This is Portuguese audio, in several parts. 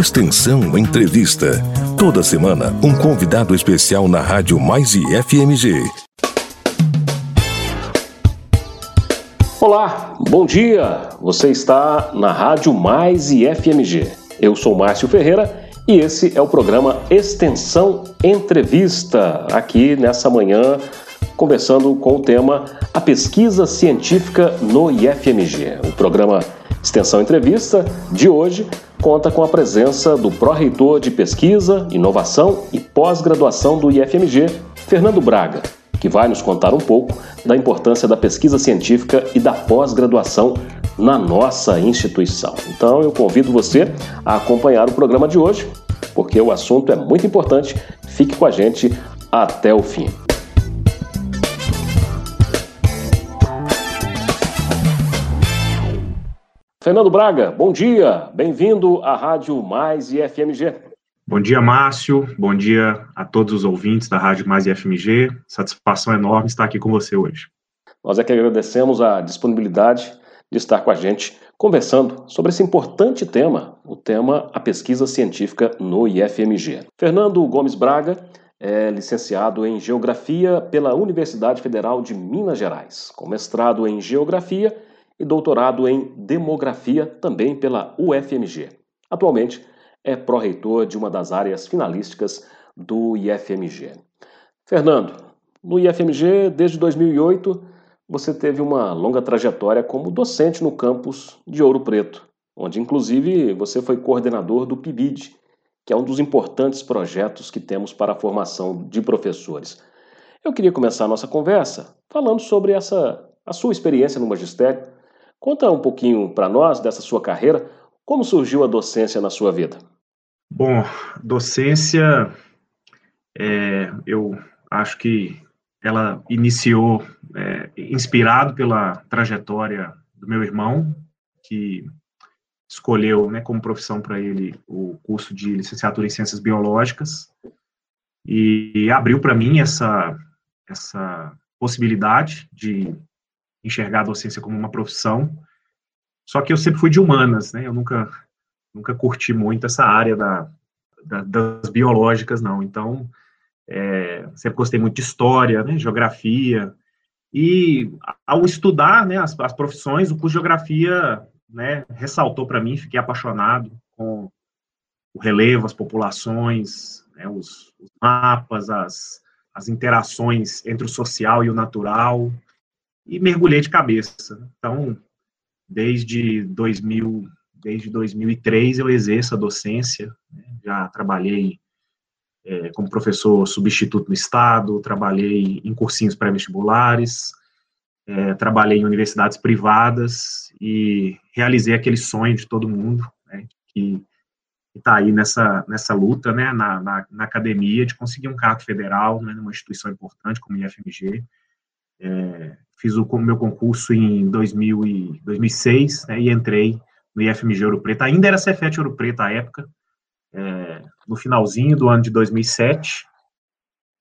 Extensão Entrevista. Toda semana, um convidado especial na Rádio Mais e FMG. Olá, bom dia! Você está na Rádio Mais e FMG. Eu sou Márcio Ferreira e esse é o programa Extensão Entrevista, aqui nessa manhã, conversando com o tema A Pesquisa Científica no IFMG. O programa Extensão Entrevista de hoje conta com a presença do pró-reitor de Pesquisa, Inovação e Pós-Graduação do IFMG, Fernando Braga, que vai nos contar um pouco da importância da pesquisa científica e da pós-graduação na nossa instituição. Então eu convido você a acompanhar o programa de hoje, porque o assunto é muito importante. Fique com a gente até o fim. Fernando Braga, bom dia, bem-vindo à Rádio Mais e FMG. Bom dia, Márcio, bom dia a todos os ouvintes da Rádio Mais e FMG. Satisfação enorme estar aqui com você hoje. Nós é que agradecemos a disponibilidade de estar com a gente conversando sobre esse importante tema, o tema a pesquisa científica no IFMG. Fernando Gomes Braga é licenciado em Geografia pela Universidade Federal de Minas Gerais, com mestrado em Geografia e doutorado em Demografia também pela UFMG. Atualmente é pró-reitor de uma das áreas finalísticas do IFMG. Fernando, no IFMG, desde 2008, você teve uma longa trajetória como docente no campus de Ouro Preto, onde inclusive você foi coordenador do PIBID, que é um dos importantes projetos que temos para a formação de professores. Eu queria começar a nossa conversa falando sobre essa a sua experiência no magistério Conta um pouquinho para nós dessa sua carreira, como surgiu a docência na sua vida? Bom, docência, é, eu acho que ela iniciou é, inspirado pela trajetória do meu irmão, que escolheu né, como profissão para ele o curso de licenciatura em ciências biológicas e abriu para mim essa essa possibilidade de enxergar a docência como uma profissão. Só que eu sempre fui de humanas, né? Eu nunca, nunca curti muito essa área da, da das biológicas, não. Então, é, sempre gostei muito de história, né? Geografia. E ao estudar, né, as, as profissões, o curso de geografia, né, ressaltou para mim, fiquei apaixonado com o relevo, as populações, né, os, os mapas, as, as interações entre o social e o natural, e mergulhei de cabeça. Então, desde 2000, desde 2003 eu exerço a docência, né? já trabalhei é, como professor substituto no estado, trabalhei em cursinhos pré-vestibulares, é, trabalhei em universidades privadas e realizei aquele sonho de todo mundo, né, que está aí nessa, nessa luta, né, na, na, na, academia, de conseguir um cargo federal, né, numa instituição importante como a IFMG, é, fiz o meu concurso em 2000 e 2006 né, e entrei no IFMG Ouro Preto. Ainda era Cefet Ouro Preto à época, é, no finalzinho do ano de 2007.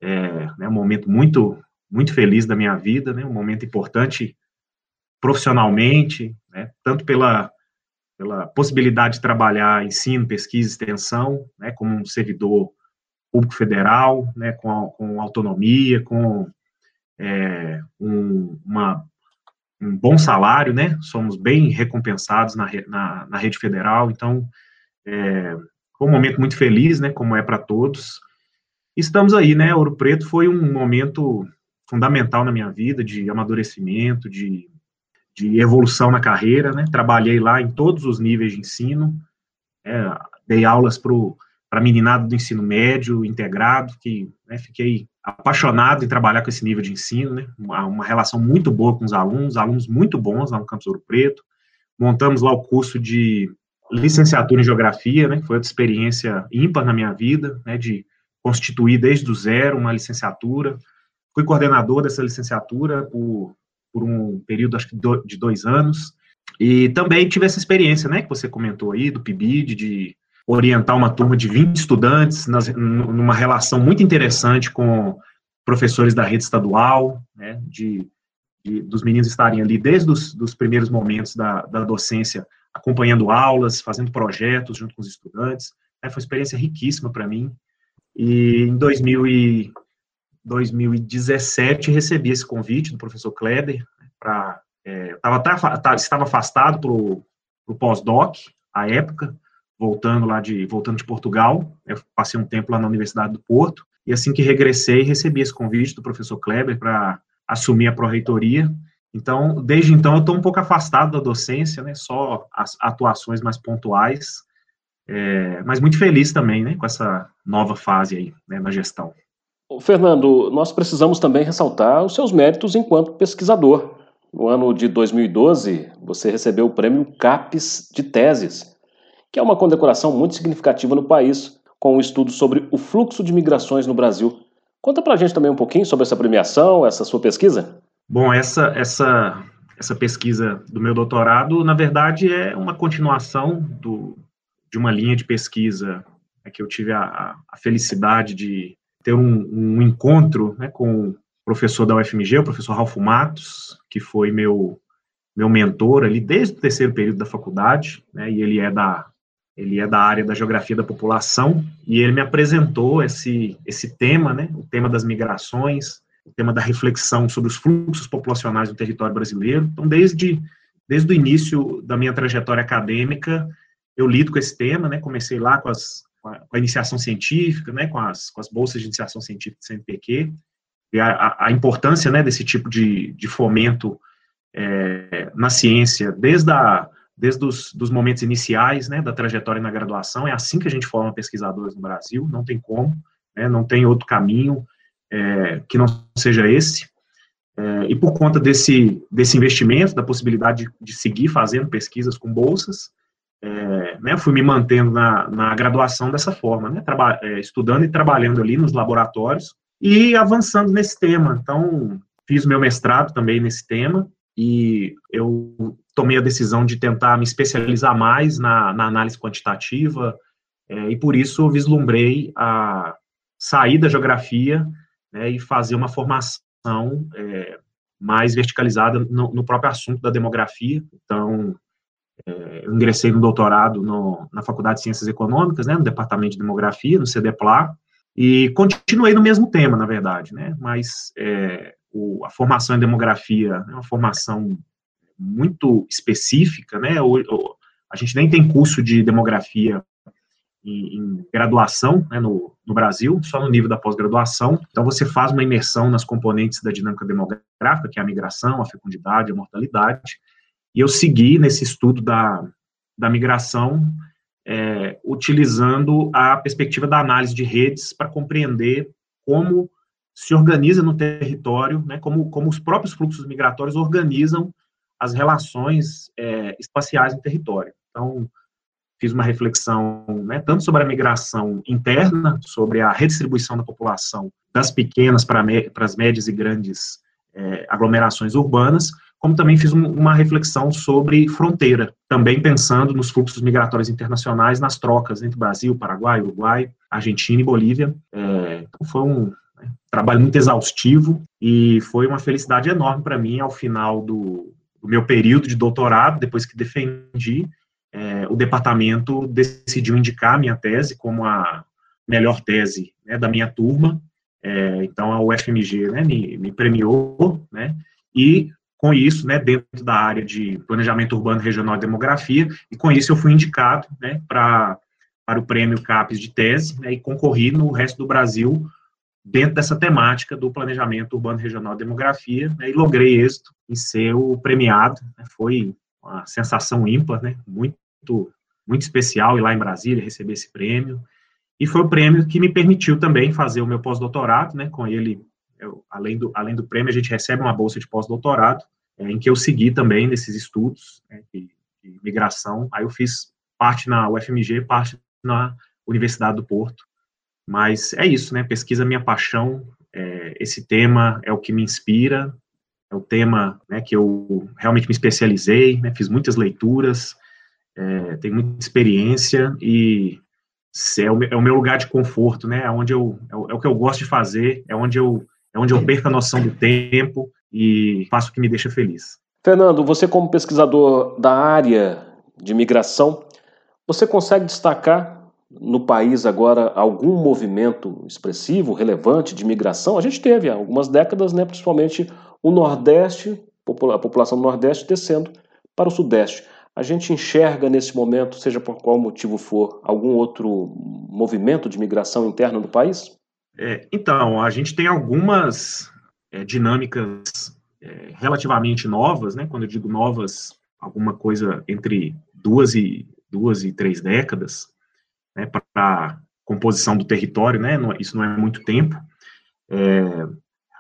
É, né, um momento muito muito feliz da minha vida, né, um momento importante profissionalmente, né, tanto pela pela possibilidade de trabalhar ensino, pesquisa, extensão, né, como um servidor público federal, né, com, com autonomia, com é, um, uma, um bom salário, né? Somos bem recompensados na, na, na rede federal, então é, foi um momento muito feliz, né? Como é para todos. Estamos aí, né? Ouro Preto foi um momento fundamental na minha vida de amadurecimento, de, de evolução na carreira, né? Trabalhei lá em todos os níveis de ensino, é, dei aulas para meninado do ensino médio integrado, que né, fiquei apaixonado em trabalhar com esse nível de ensino, né, uma, uma, relação muito boa com os alunos, alunos muito bons lá no Campus Ouro Preto. Montamos lá o curso de licenciatura em Geografia, né, foi outra experiência ímpar na minha vida, né, de constituir desde o zero uma licenciatura. Fui coordenador dessa licenciatura por, por um período, acho que do, de dois anos, e também tive essa experiência, né, que você comentou aí, do PIBID, de orientar uma turma de 20 estudantes nas, numa relação muito interessante com professores da rede estadual, né, de, de dos meninos estarem ali desde os dos primeiros momentos da, da docência, acompanhando aulas, fazendo projetos junto com os estudantes, né, foi uma experiência riquíssima para mim. E em 2000 e 2017 recebi esse convite do professor Kleber para é, tava, tava, estava afastado para o pós-doc à época, voltando lá de voltando de Portugal. Eu passei um tempo lá na Universidade do Porto e assim que regressei recebi esse convite do professor Kleber para assumir a pró-reitoria. Então, desde então eu estou um pouco afastado da docência, né? Só as atuações mais pontuais, é, mas muito feliz também, né? Com essa nova fase aí, né, na gestão. Fernando, nós precisamos também ressaltar os seus méritos enquanto pesquisador. No ano de 2012, você recebeu o prêmio CAPES de Teses, que é uma condecoração muito significativa no país, com um estudo sobre o fluxo de migrações no Brasil. Conta pra gente também um pouquinho sobre essa premiação, essa sua pesquisa. Bom, essa, essa, essa pesquisa do meu doutorado, na verdade, é uma continuação do, de uma linha de pesquisa né, que eu tive a, a felicidade de ter um, um encontro né, com o professor da UFMG, o professor Ralfo Matos, que foi meu meu mentor ali desde o terceiro período da faculdade, né, e ele é da ele é da área da geografia da população e ele me apresentou esse esse tema, né, o tema das migrações, o tema da reflexão sobre os fluxos populacionais do território brasileiro. Então, desde desde o início da minha trajetória acadêmica, eu lido com esse tema, né, comecei lá com as com a, iniciação científica, né, com as, com as bolsas de iniciação científica do CNPq, e a, a importância né, desse tipo de, de fomento é, na ciência, desde, a, desde os dos momentos iniciais né, da trajetória na graduação, é assim que a gente forma pesquisadores no Brasil, não tem como, né, não tem outro caminho é, que não seja esse. É, e por conta desse, desse investimento, da possibilidade de, de seguir fazendo pesquisas com bolsas, é, né, fui me mantendo na, na graduação dessa forma, né, é, estudando e trabalhando ali nos laboratórios e avançando nesse tema. Então, fiz meu mestrado também nesse tema e eu tomei a decisão de tentar me especializar mais na, na análise quantitativa é, e por isso vislumbrei a sair da geografia né, e fazer uma formação é, mais verticalizada no, no próprio assunto da demografia. Então, é, eu ingressei no doutorado no, na Faculdade de Ciências Econômicas, né, no Departamento de Demografia, no CDPLA, e continuei no mesmo tema, na verdade, né, mas é, o, a formação em demografia é uma formação muito específica, né, a gente nem tem curso de demografia em, em graduação né, no, no, Brasil, só no nível da pós-graduação. Então, você faz uma imersão nas componentes da dinâmica demográfica, que é a migração, a fecundidade, a mortalidade, e eu segui nesse estudo da, da migração, é, utilizando a perspectiva da análise de redes para compreender como se organiza no território, né, como, como os próprios fluxos migratórios organizam as relações é, espaciais no território. Então, fiz uma reflexão né, tanto sobre a migração interna, sobre a redistribuição da população das pequenas para, para as médias e grandes é, aglomerações urbanas, como também fiz um, uma reflexão sobre fronteira, também pensando nos fluxos migratórios internacionais, nas trocas entre Brasil, Paraguai, Uruguai, Argentina e Bolívia. É, então foi um né, trabalho muito exaustivo e foi uma felicidade enorme para mim ao final do, do, meu período de doutorado, depois que defendi, é, o departamento decidiu indicar a minha tese como a melhor tese né, da minha turma. É, então a UFMG né, me, me premiou, né, e com isso, né, dentro da área de planejamento urbano regional e demografia, e com isso eu fui indicado, né, para para o prêmio CAPES de tese, né, e concorri no resto do Brasil dentro dessa temática do planejamento urbano regional e demografia, né, e logrei êxito em ser o premiado, né, foi uma sensação ímpar, né, muito, muito especial ir lá em Brasília receber esse prêmio, e foi o prêmio que me permitiu também fazer o meu pós-doutorado, né, com ele eu, além, do, além do prêmio, a gente recebe uma bolsa de pós-doutorado, é, em que eu segui também nesses estudos né, de, de, migração. Aí eu fiz parte na UFMG, parte na Universidade do Porto. Mas é isso, né? Pesquisa é minha paixão. É, esse tema é o que me inspira. É o tema né, que eu realmente me especializei, né, fiz muitas leituras, é, tenho muita experiência e é o, é o, meu lugar de conforto, né? É onde eu é o, é o que eu gosto de fazer, é onde eu é onde eu perco a noção do tempo e faço o que me deixa feliz. Fernando, você como pesquisador da área de migração, você consegue destacar no país agora algum movimento expressivo, relevante de migração? A gente teve há algumas décadas, né, principalmente o Nordeste, a população do Nordeste descendo para o Sudeste. A gente enxerga nesse momento, seja por qual motivo for, algum outro movimento de migração interna do país? É, então, a gente tem algumas é, dinâmicas é, relativamente novas, né? Quando eu digo novas, alguma coisa entre duas e duas e três décadas, né? Para a composição do território, né? Isso não é muito tempo. É,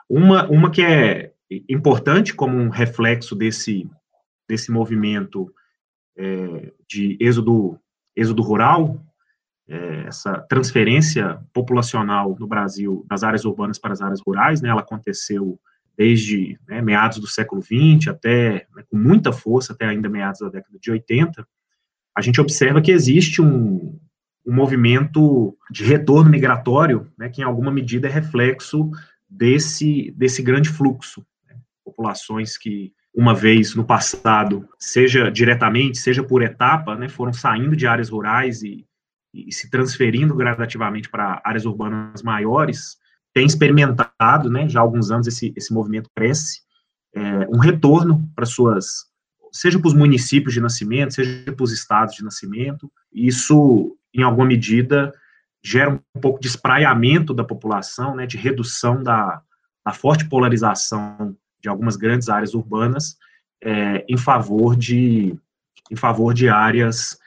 uma, uma que é importante como um reflexo desse desse movimento é, de êxodo, êxodo rural, é, essa transferência populacional no Brasil das áreas urbanas para as áreas rurais, né, ela aconteceu desde né, meados do século XX até, né, com muita força, até ainda meados da década de 80, a gente observa que existe um, um movimento de retorno migratório, né, que em alguma medida é reflexo desse, desse grande fluxo. Populações que uma vez no passado, seja diretamente, seja por etapa, né, foram saindo de áreas rurais e, e se transferindo gradativamente para áreas urbanas maiores, tem experimentado, né, já há alguns anos esse, esse movimento cresce, é, um retorno para suas, seja para os municípios de nascimento, seja para os estados de nascimento, isso, em alguma medida, gera um pouco de espraiamento da população, né, de redução da, da forte polarização de algumas grandes áreas urbanas é, em favor de em favor de áreas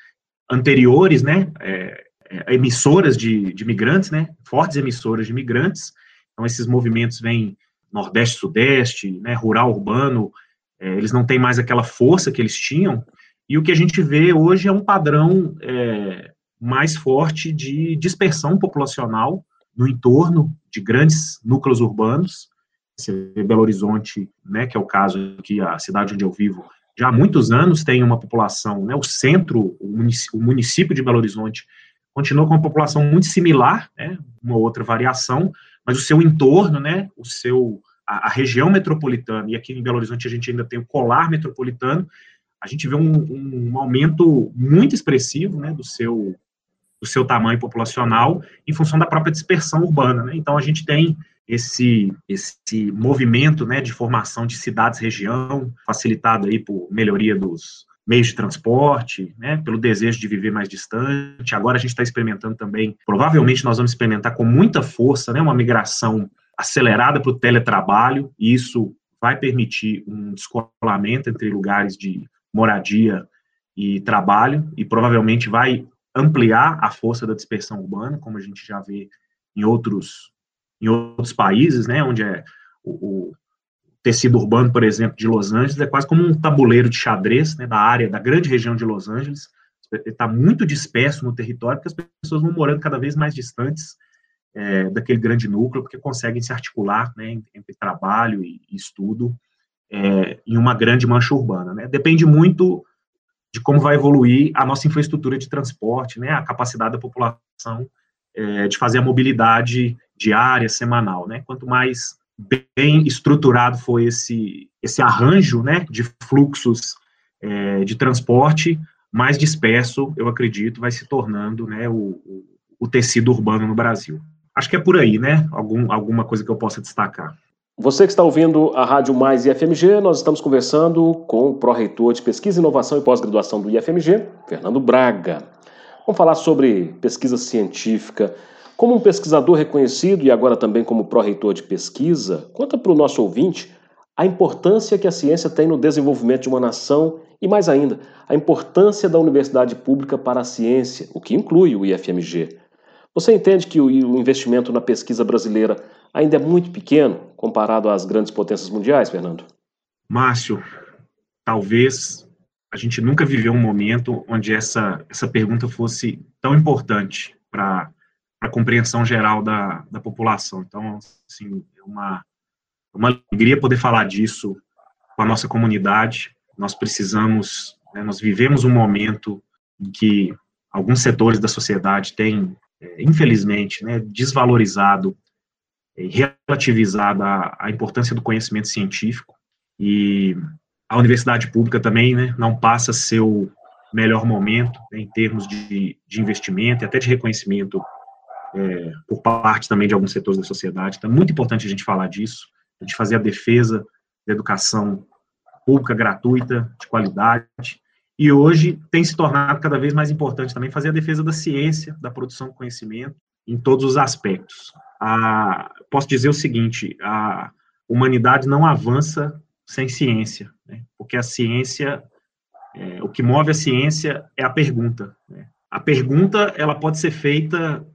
anteriores, né, é, é, emissoras de, de migrantes, né, fortes emissoras de migrantes. Então esses movimentos vêm nordeste, sudeste, né, rural, urbano, é, eles não têm mais aquela força que eles tinham. E o que a gente vê hoje é um padrão é, mais forte de dispersão populacional no entorno de grandes núcleos urbanos, você vê Belo Horizonte, né, que é o caso aqui, a cidade onde eu vivo, já há muitos anos tem uma população, né, o centro, o município, de Belo Horizonte continua com uma população muito similar, né, uma outra variação, mas o seu entorno, né, o seu, a, a, região metropolitana, e aqui em Belo Horizonte a gente ainda tem o colar metropolitano, a gente vê um, um aumento muito expressivo, né, do seu, do seu tamanho populacional em função da própria dispersão urbana, né, então a gente tem esse, esse movimento né, de formação de cidades-região, facilitado aí por melhoria dos meios de transporte, né, pelo desejo de viver mais distante. Agora a gente está experimentando também, provavelmente nós vamos experimentar com muita força, né, uma migração acelerada para o teletrabalho, e isso vai permitir um descolamento entre lugares de moradia e trabalho, e provavelmente vai ampliar a força da dispersão urbana, como a gente já vê em outros em outros países, né, onde é o, o, tecido urbano, por exemplo, de Los Angeles, é quase como um tabuleiro de xadrez, né, da área, da grande região de Los Angeles, está muito disperso no território, porque as pessoas vão morando cada vez mais distantes é, daquele grande núcleo, porque conseguem se articular, né, entre trabalho e, estudo, é, em uma grande mancha urbana, né, depende muito de como vai evoluir a nossa infraestrutura de transporte, né, a capacidade da população é, de fazer a mobilidade diária, semanal, né? Quanto mais bem estruturado foi esse, esse arranjo, né, de fluxos é, de transporte, mais disperso, eu acredito, vai se tornando, né, o, o tecido urbano no Brasil. Acho que é por aí, né, Algum, alguma coisa que eu possa destacar. Você que está ouvindo a Rádio Mais IFMG, nós estamos conversando com o pró-reitor de Pesquisa, Inovação e Pós-Graduação do IFMG, Fernando Braga. Vamos falar sobre pesquisa científica. Como um pesquisador reconhecido e agora também como pró-reitor de pesquisa, conta para o nosso ouvinte a importância que a ciência tem no desenvolvimento de uma nação e, mais ainda, a importância da universidade pública para a ciência, o que inclui o IFMG. Você entende que o investimento na pesquisa brasileira ainda é muito pequeno comparado às grandes potências mundiais, Fernando? Márcio, talvez a gente nunca viveu um momento onde essa, essa pergunta fosse tão importante para a compreensão geral da, da população. Então, assim, é uma, uma alegria poder falar disso com a nossa comunidade. Nós precisamos, né, nós vivemos um momento em que alguns setores da sociedade têm, é, infelizmente, né, desvalorizado e relativizado a, a importância do conhecimento científico e a universidade pública também, né, não passa o, melhor momento né, em termos de, de investimento e até de reconhecimento é, por parte também de alguns setores da sociedade. Então, é muito importante a gente falar disso, a gente fazer a defesa da educação pública gratuita, de qualidade, e hoje tem se tornado cada vez mais importante também fazer a defesa da ciência, da produção de conhecimento, em todos os aspectos. A, posso dizer o seguinte: a humanidade não avança sem ciência, né? porque a ciência, é, o que move a ciência é a pergunta. Né? A pergunta ela pode ser feita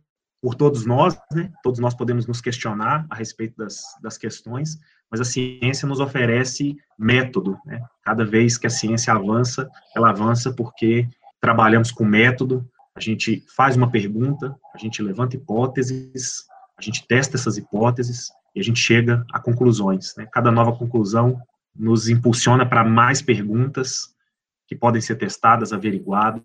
por todos nós, né? todos nós podemos nos questionar a respeito das, das questões, mas a ciência nos oferece método. Né? Cada vez que a ciência avança, ela avança porque trabalhamos com método, a gente faz uma pergunta, a gente levanta hipóteses, a gente testa essas hipóteses e a gente chega a conclusões. Né? Cada nova conclusão nos impulsiona para mais perguntas que podem ser testadas, averiguadas,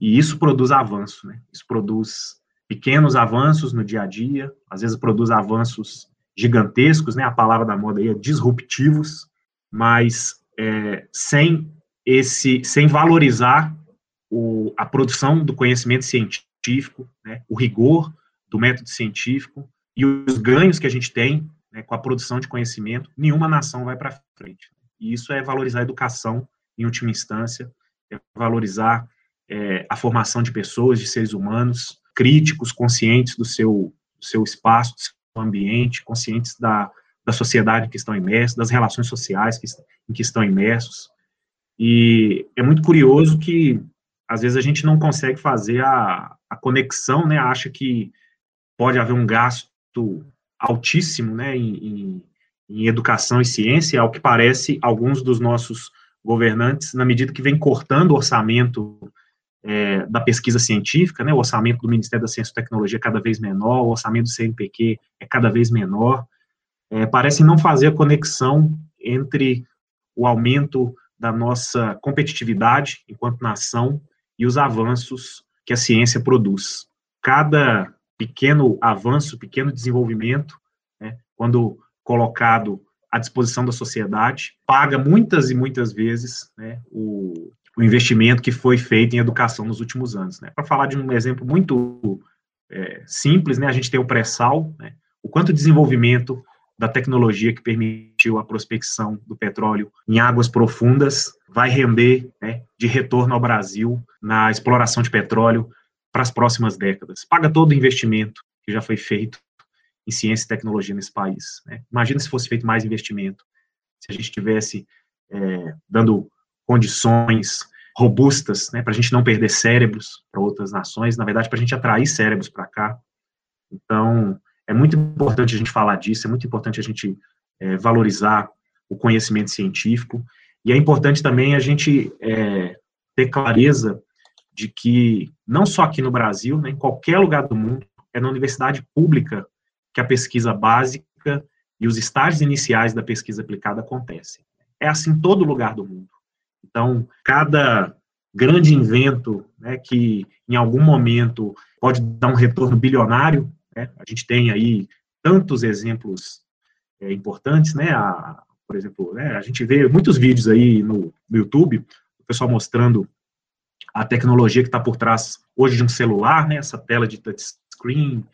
e isso produz avanço, né? Isso produz pequenos avanços no dia a dia, às vezes produz avanços gigantescos, né? A palavra da moda aí é disruptivos, mas é, sem esse, sem valorizar o, a produção do conhecimento científico, né? O rigor do método científico e os ganhos que a gente tem né, com a produção de conhecimento, nenhuma nação vai para frente. E isso é valorizar a educação em última instância, é valorizar é, a formação de pessoas, de seres humanos, críticos, conscientes do seu, do seu espaço, do seu ambiente, conscientes da, da sociedade que estão imersos, das relações sociais que, em que estão imersos. E é muito curioso que, às vezes, a gente não consegue fazer a, a conexão, né, acha que pode haver um gasto altíssimo né, em, em, em educação e ciência, ao que parece, alguns dos nossos governantes, na medida que vem cortando o orçamento é, da pesquisa científica, né, o orçamento do Ministério da Ciência e Tecnologia é cada vez menor, o orçamento do CNPq é cada vez menor, é, parece não fazer a conexão entre o aumento da nossa competitividade enquanto nação e os avanços que a ciência produz. Cada pequeno avanço, pequeno desenvolvimento, né, quando colocado à disposição da sociedade, paga muitas e muitas vezes né, o, o, investimento que foi feito em educação nos últimos anos. Né. Para falar de um exemplo muito é, simples, né, a gente tem o pré-sal, né, o quanto desenvolvimento da tecnologia que permitiu a prospecção do petróleo em águas profundas vai render né, de retorno ao Brasil na exploração de petróleo para as próximas décadas. Paga todo o investimento que já foi feito em ciência e tecnologia nesse país. Né? Imagina se fosse feito mais investimento, se a gente estivesse é, dando condições robustas né, para a gente não perder cérebros para outras nações, na verdade, para a gente atrair cérebros para cá. Então, é muito importante a gente falar disso, é muito importante a gente é, valorizar o conhecimento científico, e é importante também a gente é, ter clareza de que, não só aqui no Brasil, né, em qualquer lugar do mundo, é na universidade pública que a pesquisa básica e os estágios iniciais da pesquisa aplicada acontecem. É assim em todo lugar do mundo. Então, cada grande invento né, que, em algum momento, pode dar um retorno bilionário, né, a gente tem aí tantos exemplos é, importantes, né, a, por exemplo, né, a gente vê muitos vídeos aí no, no YouTube, o pessoal mostrando a tecnologia que está por trás hoje de um celular, né, essa tela de touchscreen,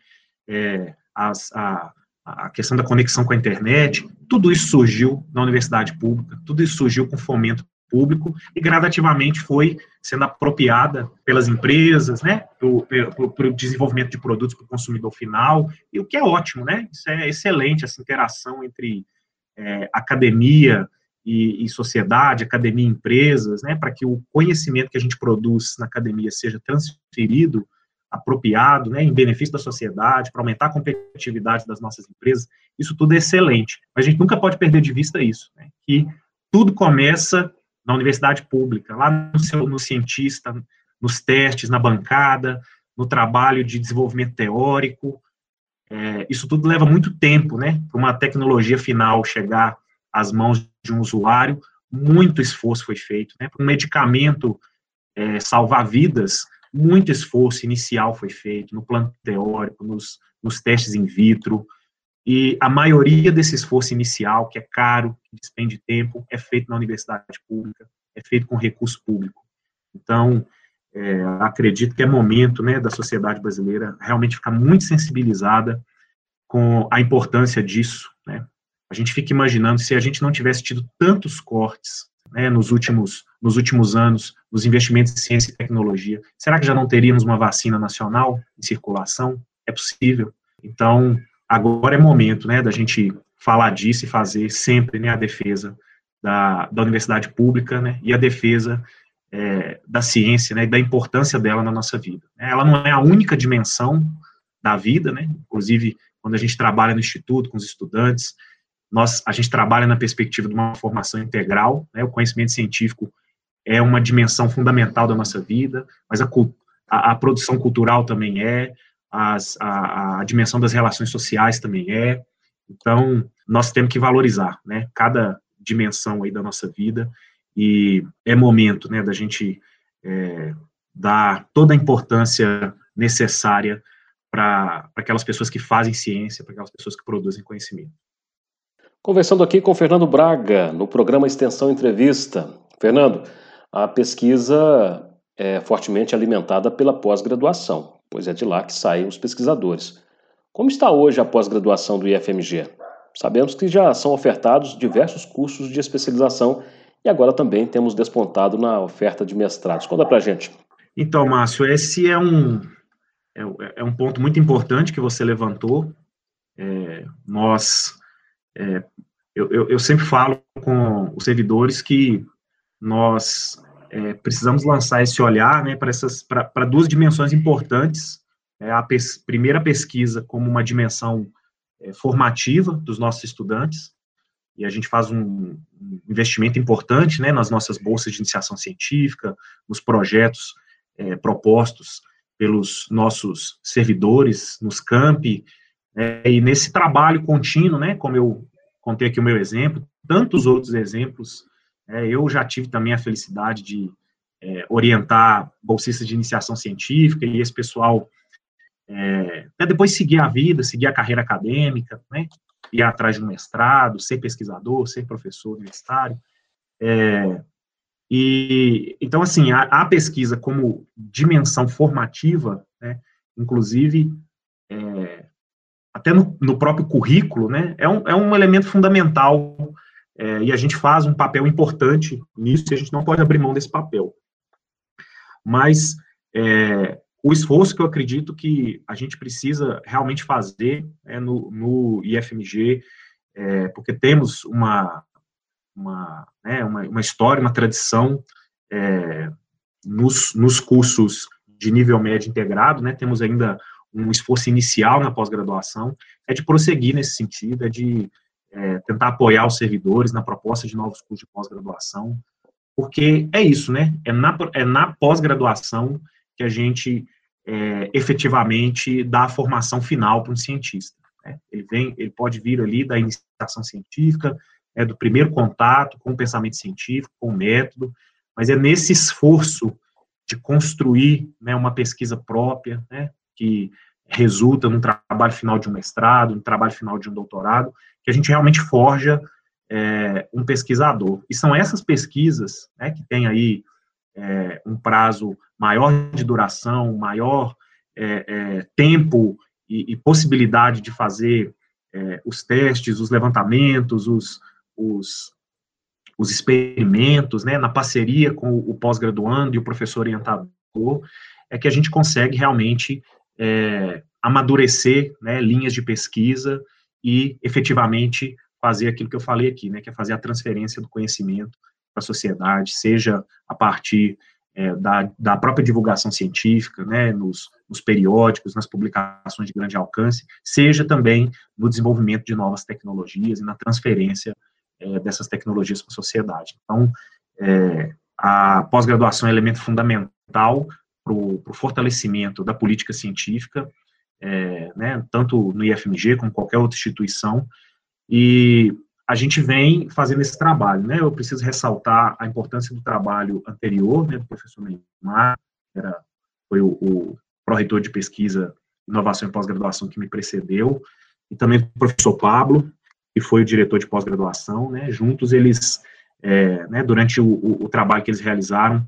é, as, a, a questão da conexão com a internet, tudo isso surgiu na universidade pública, tudo isso surgiu com fomento público e gradativamente foi sendo apropriada pelas empresas, né, para o desenvolvimento de produtos para o consumidor final, e o que é ótimo, né, isso é excelente, essa interação entre é, academia, e, e sociedade, academia e empresas, né, para que o conhecimento que a gente produz na academia seja transferido, apropriado, né, em benefício da sociedade, para aumentar a competitividade das nossas empresas, isso tudo é excelente. Mas a gente nunca pode perder de vista isso, né, que tudo começa na universidade pública, lá no, seu, no cientista, nos testes, na bancada, no trabalho de desenvolvimento teórico. É, isso tudo leva muito tempo, né, para uma tecnologia final chegar às mãos de um usuário, muito esforço foi feito. Né? Para um medicamento é, salvar vidas, muito esforço inicial foi feito no plano teórico, nos, nos testes in vitro, e a maioria desse esforço inicial, que é caro, que despende tempo, é feito na universidade pública, é feito com recurso público. Então, é, acredito que é momento né, da sociedade brasileira realmente ficar muito sensibilizada com a importância disso. Né? A gente fica imaginando se a gente não tivesse tido tantos cortes né, nos, últimos, nos últimos anos, nos investimentos em ciência e tecnologia, será que já não teríamos uma vacina nacional em circulação? É possível. Então, agora é momento né, da gente falar disso e fazer sempre né, a defesa da, da universidade pública né, e a defesa é, da ciência né, e da importância dela na nossa vida. Ela não é a única dimensão da vida, né, inclusive quando a gente trabalha no instituto com os estudantes, nós, a gente trabalha na perspectiva de uma formação integral, né, o conhecimento científico é uma dimensão fundamental da nossa vida, mas a, a, a produção cultural também é, as, a, a, dimensão das relações sociais também é, então nós temos que valorizar, né, cada dimensão aí da nossa vida, e é momento, né, da gente é, dar toda a importância necessária para aquelas pessoas que fazem ciência, para aquelas pessoas que produzem conhecimento. Conversando aqui com Fernando Braga, no programa Extensão Entrevista. Fernando, a pesquisa é fortemente alimentada pela pós-graduação, pois é de lá que saem os pesquisadores. Como está hoje a pós-graduação do IFMG? Sabemos que já são ofertados diversos cursos de especialização e agora também temos despontado na oferta de mestrados. Conta pra gente. Então, Márcio, esse é um, é, é um ponto muito importante que você levantou. É, nós, é, eu, eu, eu, sempre falo com os servidores que nós é, precisamos lançar esse olhar né, para duas dimensões importantes. É a pes, primeira pesquisa como uma dimensão é, formativa dos nossos estudantes, e a gente faz um, investimento importante né, nas nossas bolsas de iniciação científica, nos projetos é, propostos pelos nossos servidores nos campi, é, e nesse trabalho contínuo, né, como eu contei aqui o meu exemplo, tantos outros exemplos, é, eu já tive também a felicidade de é, orientar bolsistas de iniciação científica, e esse pessoal, é, depois seguir a vida, seguir a carreira acadêmica, né, ir atrás de um mestrado, ser pesquisador, ser professor universitário, é, e, então, assim, a, a pesquisa como dimensão formativa, né, inclusive, é, até no, no, próprio currículo, né, é um, é um elemento fundamental é, e a gente faz um papel importante nisso e a gente não pode abrir mão desse papel. Mas é, o esforço que eu acredito que a gente precisa realmente fazer é, no, no IFMG, é, porque temos uma, uma, né, uma, uma, história, uma tradição é, nos, nos cursos de nível médio integrado, né, temos ainda um esforço inicial na pós-graduação, é de prosseguir nesse sentido, é de é, tentar apoiar os servidores na proposta de novos cursos de pós-graduação, porque é isso, né, é na, é na pós-graduação que a gente é, efetivamente dá a formação final para um cientista. Né? Ele, vem, ele pode vir ali da iniciação científica, é, do primeiro contato com o pensamento científico, com o método, mas é nesse esforço de construir né, uma pesquisa própria, né, que resulta no trabalho final de um mestrado, no trabalho final de um doutorado, que a gente realmente forja é, um pesquisador. E são essas pesquisas né, que têm aí é, um prazo maior de duração, maior é, é tempo e, e, possibilidade de fazer é, os testes, os levantamentos, os, os, os experimentos, né, na parceria com o pós-graduando e o professor orientador, é que a gente consegue realmente é, amadurecer né, linhas de pesquisa e efetivamente fazer aquilo que eu falei aqui, né, que é fazer a transferência do conhecimento para a sociedade, seja a partir é, da, da própria divulgação científica, né, nos, nos periódicos, nas publicações de grande alcance, seja também no desenvolvimento de novas tecnologias e na transferência é, dessas tecnologias para a sociedade. Então, é, a pós-graduação é um elemento fundamental para o fortalecimento da política científica, é, né, tanto no IFMG como qualquer outra instituição, e a gente vem fazendo esse trabalho, né, eu preciso ressaltar a importância do trabalho anterior, né, do professor Neymar, era, foi o, o pró-reitor de pesquisa, inovação e pós-graduação que me precedeu, e também do professor Pablo, que foi o diretor de pós-graduação, né, juntos eles, é, né, durante o, o, o, trabalho que eles realizaram,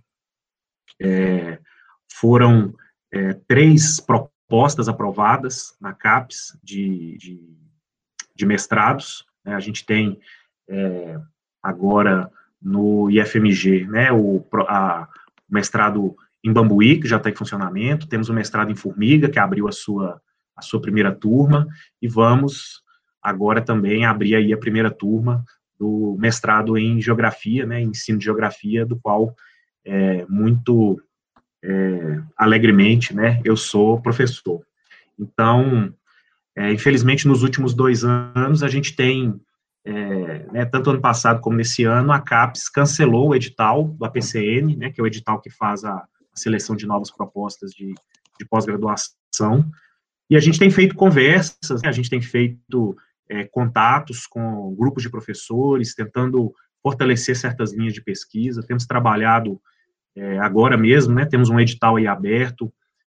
É, foram é, três propostas aprovadas na CAPES de, de, de mestrados. Né? A gente tem é, agora no IFMG né, o a, mestrado em Bambuí, que já está em funcionamento, temos o mestrado em Formiga, que abriu a sua, a sua primeira turma, e vamos agora também abrir aí a primeira turma do mestrado em Geografia, né, ensino de Geografia, do qual é, muito é, alegremente, né, eu sou professor. Então, é, infelizmente, nos últimos dois anos, a gente tem, é, né, tanto ano passado como nesse ano, a CAPES cancelou o edital do APCN, né, que é o edital que faz a, seleção de novas propostas de, de pós-graduação, e a gente tem feito conversas, né, a gente tem feito é, contatos com grupos de professores, tentando fortalecer certas linhas de pesquisa, temos trabalhado é, agora mesmo, né, temos um edital aí aberto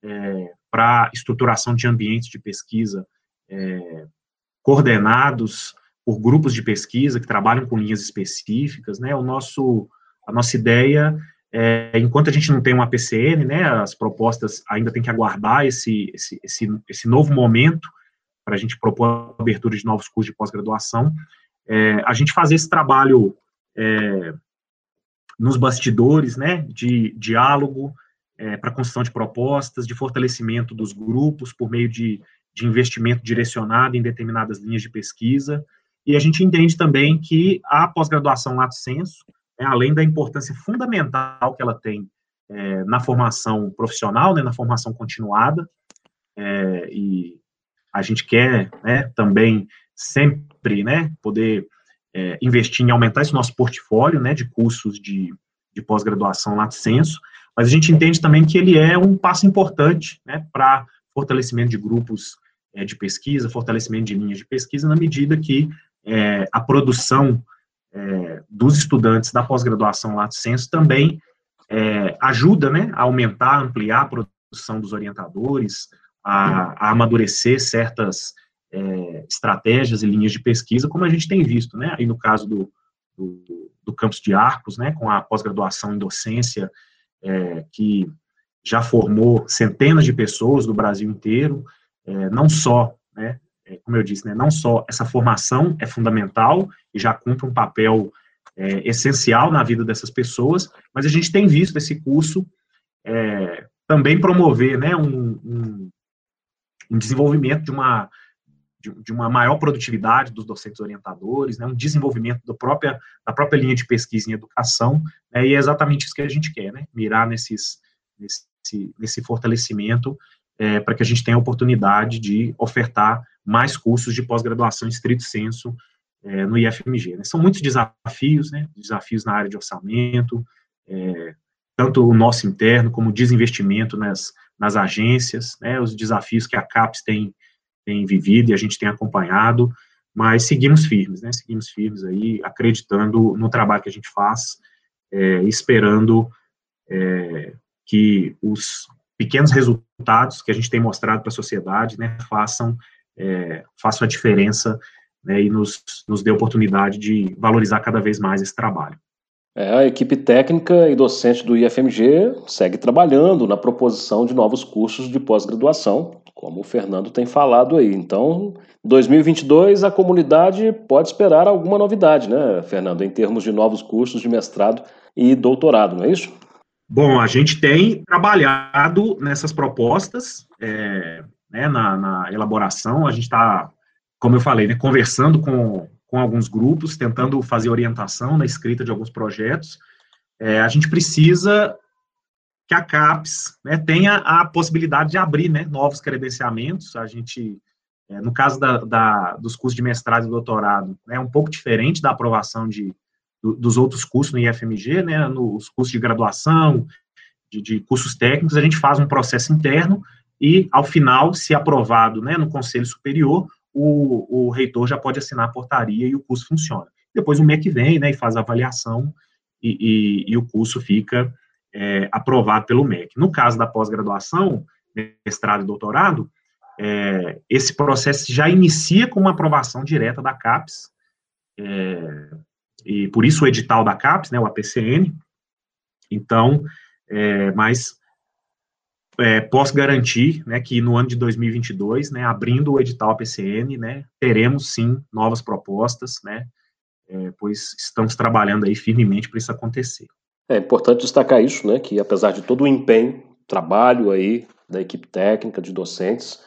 é, para estruturação de ambientes de pesquisa é, coordenados por grupos de pesquisa que trabalham com linhas específicas, né, o nosso, a nossa ideia é, enquanto a gente não tem uma PCN, né, as propostas ainda tem que aguardar esse, esse, esse, esse novo momento para a gente propor a abertura de novos cursos de pós-graduação, é, a gente fazer esse trabalho é, nos bastidores, né, de diálogo, é, para construção de propostas, de fortalecimento dos grupos por meio de, de investimento direcionado em determinadas linhas de pesquisa, e a gente entende também que a pós-graduação lato senso, né, além da importância fundamental que ela tem é, na formação profissional, né, na formação continuada, é, e a gente quer né, também sempre né, poder é, investir em aumentar esse nosso portfólio né, de cursos de, de pós-graduação lato senso, mas a gente entende também que ele é um passo importante né, para fortalecimento de grupos é, de pesquisa, fortalecimento de linhas de pesquisa, na medida que é, a produção é, dos estudantes da pós-graduação lato senso também é, ajuda né, a aumentar, ampliar a produção dos orientadores, a, a amadurecer certas é, estratégias e linhas de pesquisa, como a gente tem visto, né, aí no caso do, do, do campus de Arcos, né, com a pós-graduação em docência, é, que já formou centenas de pessoas do Brasil inteiro, é, não só, né, é, como eu disse, né, não só essa formação é fundamental e já cumpre um papel é, essencial na vida dessas pessoas, mas a gente tem visto esse curso é, também promover né, um, um, um desenvolvimento de uma, de, de, uma maior produtividade dos docentes orientadores, né, um desenvolvimento da própria, da própria linha de pesquisa em educação, né, e é exatamente isso que a gente quer, né, mirar nesses, nesse, nesse fortalecimento é, para que a gente tenha a oportunidade de ofertar mais cursos de pós-graduação em estrito senso é, no IFMG. Né. São muitos desafios, né, desafios na área de orçamento, é, tanto o nosso interno como o desinvestimento nas, nas agências, né, os desafios que a CAPES tem, tem vivido e a gente tem acompanhado, mas seguimos firmes, né, seguimos firmes aí, acreditando no trabalho que a gente faz, é, esperando é, que os pequenos resultados que a gente tem mostrado para a sociedade, né, façam, é, façam a diferença, né, e nos, nos dê oportunidade de valorizar cada vez mais esse trabalho. É, a equipe técnica e docente do IFMG segue trabalhando na proposição de novos cursos de pós-graduação, como o Fernando tem falado aí. Então, 2022 a comunidade pode esperar alguma novidade, né, Fernando, em termos de novos cursos de mestrado e doutorado, não é isso? Bom, a gente tem trabalhado nessas propostas, é, né, na, na, elaboração, a gente está, como eu falei, né, conversando com, com alguns grupos, tentando fazer orientação na escrita de alguns projetos. É, a gente precisa que a CAPES né, tenha a possibilidade de abrir né, novos credenciamentos. A gente, é, no caso da, da, dos cursos de mestrado e doutorado, é um pouco diferente da aprovação de, do, dos outros cursos no IFMG, né, nos cursos de graduação, de, de, cursos técnicos, a gente faz um processo interno e, ao final, se aprovado né, no Conselho Superior, o, o reitor já pode assinar a portaria e o curso funciona. Depois o MEC vem, né, e faz a avaliação e, e, e o curso fica é, aprovado pelo MEC. No caso da pós-graduação, mestrado e doutorado, é, esse processo já inicia com uma aprovação direta da CAPES, é, e por isso o edital da CAPES, né, o APCN. Então, é, mas é, posso garantir né, que no ano de 2022, né, abrindo o edital PCN, né, teremos sim novas propostas, né, é, pois estamos trabalhando aí firmemente para isso acontecer. É importante destacar isso, né, que apesar de todo o empenho, trabalho aí da equipe técnica, de docentes,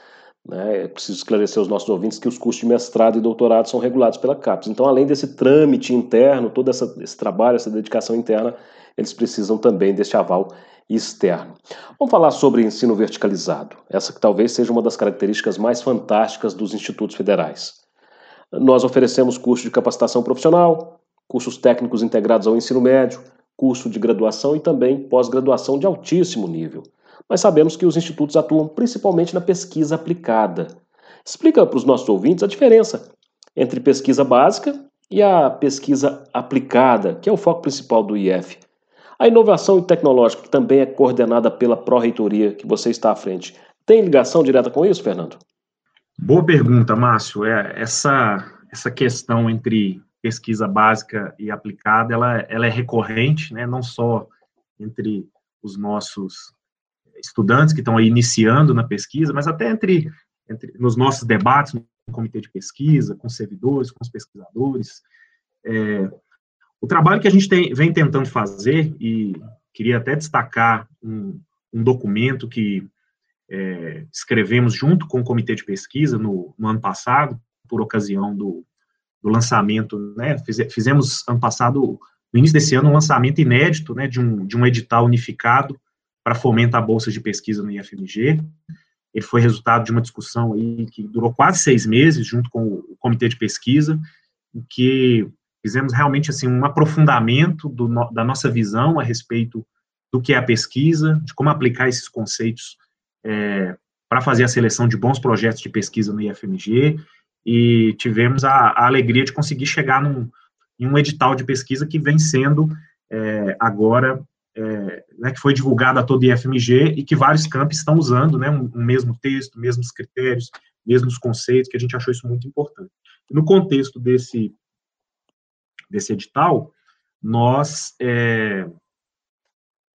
né, é preciso esclarecer aos nossos ouvintes que os cursos de mestrado e doutorado são regulados pela CAPES. Então, além desse trâmite interno, todo essa, esse trabalho, essa dedicação interna, eles precisam também deste aval externo. Vamos falar sobre ensino verticalizado, essa que talvez seja uma das características mais fantásticas dos institutos federais. Nós oferecemos curso de capacitação profissional, cursos técnicos integrados ao ensino médio, curso de graduação e também pós-graduação de altíssimo nível. Mas sabemos que os institutos atuam principalmente na pesquisa aplicada. Explica para os nossos ouvintes a diferença entre pesquisa básica e a pesquisa aplicada, que é o foco principal do IF. A inovação tecnológica, que também é coordenada pela Pró-Reitoria, que você está à frente, tem ligação direta com isso, Fernando? Boa pergunta, Márcio. É, essa, essa questão entre pesquisa básica e aplicada, ela, ela é recorrente, né, não só entre os nossos estudantes que estão aí iniciando na pesquisa, mas até entre, entre nos nossos debates no comitê de pesquisa, com servidores, com os pesquisadores. É, o trabalho que a gente tem, vem tentando fazer, e queria até destacar um, um documento que é, escrevemos junto com o comitê de pesquisa no, no ano passado, por ocasião do, do lançamento, né, fizemos ano passado, no início desse ano, um lançamento inédito, né, de um, de um edital unificado para fomentar bolsas de pesquisa no IFMG, ele foi resultado de uma discussão aí que durou quase seis meses, junto com o comitê de pesquisa, em que Fizemos realmente assim um aprofundamento do, da nossa visão a respeito do que é a pesquisa, de como aplicar esses conceitos é, para fazer a seleção de bons projetos de pesquisa no IFMG, e tivemos a, a alegria de conseguir chegar num, em um edital de pesquisa que vem sendo é, agora, é, né, que foi divulgado a todo IFMG e que vários campos estão usando, né, um, um, mesmo texto, mesmos critérios, mesmos conceitos, que a gente achou isso muito importante. No contexto desse desse edital, nós é,